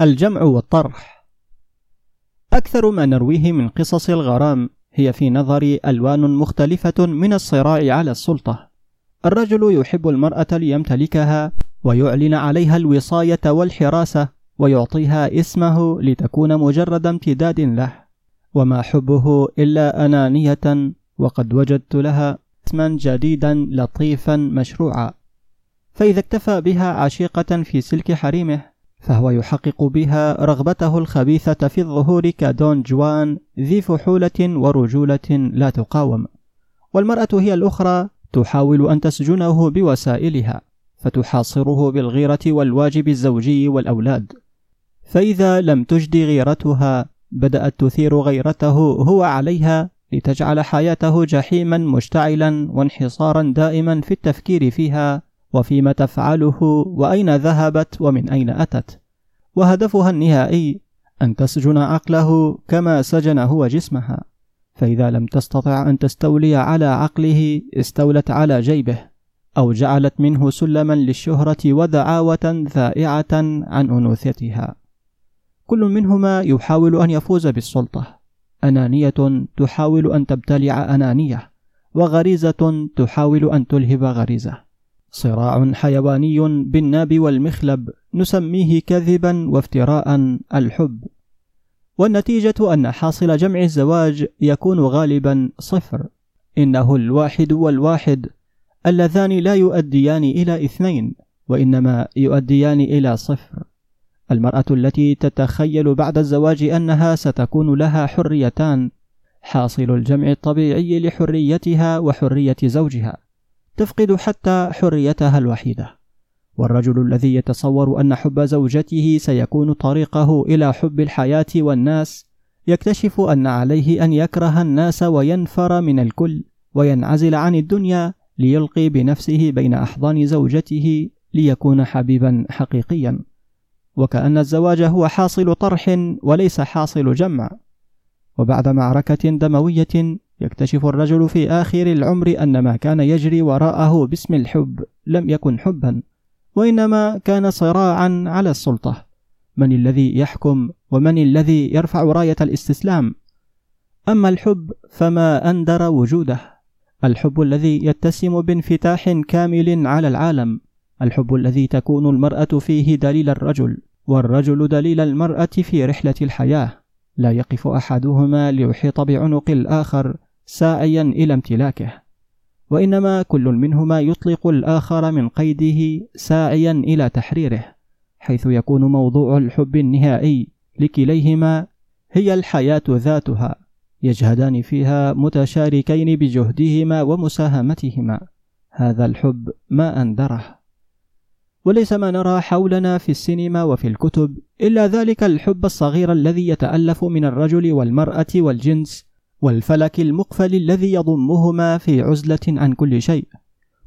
الجمع والطرح. أكثر ما نرويه من قصص الغرام هي في نظري ألوان مختلفة من الصراع على السلطة. الرجل يحب المرأة ليمتلكها ويعلن عليها الوصاية والحراسة ويعطيها اسمه لتكون مجرد امتداد له. وما حبه إلا أنانية وقد وجدت لها اسما جديدا لطيفا مشروعا. فإذا اكتفى بها عشيقة في سلك حريمه فهو يحقق بها رغبته الخبيثة في الظهور كدون جوان ذي فحولة ورجولة لا تقاوم. والمرأة هي الأخرى تحاول أن تسجنه بوسائلها فتحاصره بالغيرة والواجب الزوجي والأولاد. فإذا لم تجد غيرتها بدأت تثير غيرته هو عليها لتجعل حياته جحيما مشتعلا وانحصارا دائما في التفكير فيها وفيما تفعله وأين ذهبت ومن أين أتت. وهدفها النهائي أن تسجن عقله كما سجن هو جسمها. فإذا لم تستطع أن تستولي على عقله استولت على جيبه أو جعلت منه سلما للشهرة ودعاوة ذائعة عن أنوثتها. كل منهما يحاول أن يفوز بالسلطة. أنانية تحاول أن تبتلع أنانية وغريزة تحاول أن تلهب غريزة. صراع حيواني بالناب والمخلب نسميه كذبا وافتراء الحب. والنتيجة أن حاصل جمع الزواج يكون غالبا صفر. إنه الواحد والواحد اللذان لا يؤديان إلى اثنين وإنما يؤديان إلى صفر. المرأة التي تتخيل بعد الزواج أنها ستكون لها حريتان حاصل الجمع الطبيعي لحريتها وحرية زوجها. تفقد حتى حريتها الوحيدة. والرجل الذي يتصور أن حب زوجته سيكون طريقه إلى حب الحياة والناس يكتشف أن عليه أن يكره الناس وينفر من الكل وينعزل عن الدنيا ليلقي بنفسه بين أحضان زوجته ليكون حبيبا حقيقيا. وكأن الزواج هو حاصل طرح وليس حاصل جمع. وبعد معركة دموية يكتشف الرجل في آخر العمر أن ما كان يجري وراءه باسم الحب لم يكن حبا وإنما كان صراعا على السلطة. من الذي يحكم ومن الذي يرفع راية الاستسلام؟ أما الحب فما أندر وجوده. الحب الذي يتسم بانفتاح كامل على العالم. الحب الذي تكون المرأة فيه دليل الرجل والرجل دليل المرأة في رحلة الحياة. لا يقف أحدهما ليحيط بعنق الآخر. ساعيا إلى امتلاكه. وإنما كل منهما يطلق الآخر من قيده ساعيا إلى تحريره حيث يكون موضوع الحب النهائي لكليهما هي الحياة ذاتها يجهدان فيها متشاركين بجهدهما ومساهمتهما. هذا الحب ما أندره وليس ما نرى حولنا في السينما وفي الكتب إلا ذلك الحب الصغير الذي يتألف من الرجل والمرأة والجنس والفلك المقفل الذي يضمهما في عزلة عن كل شيء.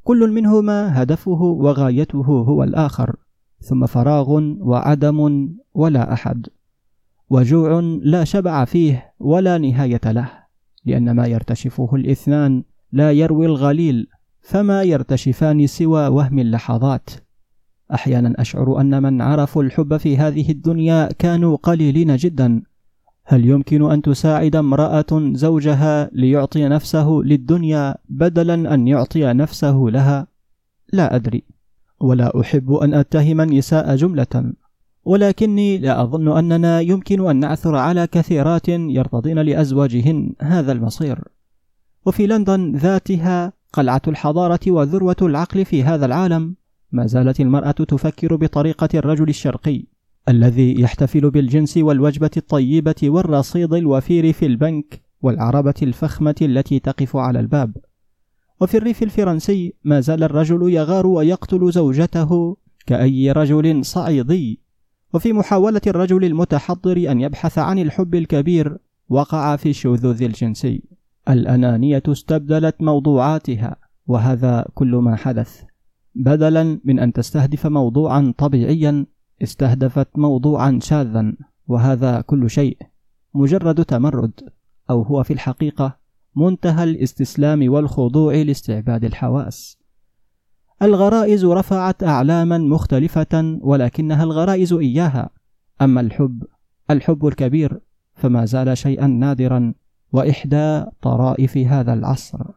كل منهما هدفه وغايته هو الآخر ثم فراغ وعدم ولا أحد. وجوع لا شبع فيه ولا نهاية له لأن ما يرتشفه الاثنان لا يروي الغليل فما يرتشفان سوى وهم اللحظات. أحيانا أشعر أن من عرفوا الحب في هذه الدنيا كانوا قليلين جدا. هل يمكن أن تساعد امرأة زوجها ليعطي نفسه للدنيا بدلا أن يعطي نفسه لها؟ لا أدري. ولا أحب أن أتهم النساء جملة. ولكني لا أظن أننا يمكن أن نعثر على كثيرات يرتضين لأزواجهن هذا المصير. وفي لندن ذاتها قلعة الحضارة وذروة العقل في هذا العالم ما زالت المرأة تفكر بطريقة الرجل الشرقي. الذي يحتفل بالجنس والوجبة الطيبة والرصيد الوفير في البنك والعربة الفخمة التي تقف على الباب. وفي الريف الفرنسي ما زال الرجل يغار ويقتل زوجته كأي رجل صعيدي. وفي محاولة الرجل المتحضر أن يبحث عن الحب الكبير وقع في الشذوذ الجنسي الأنانية استبدلت موضوعاتها وهذا كل ما حدث. بدلا من أن تستهدف موضوعا طبيعيا استهدفت موضوعا شاذا وهذا كل شيء. مجرد تمرد أو هو في الحقيقة منتهى الاستسلام والخضوع لاستعباد الحواس. الغرائز رفعت أعلاما مختلفة ولكنها الغرائز إياها. أما الحب الحب الكبير فما زال شيئا نادرا وإحدى طرائف هذا العصر.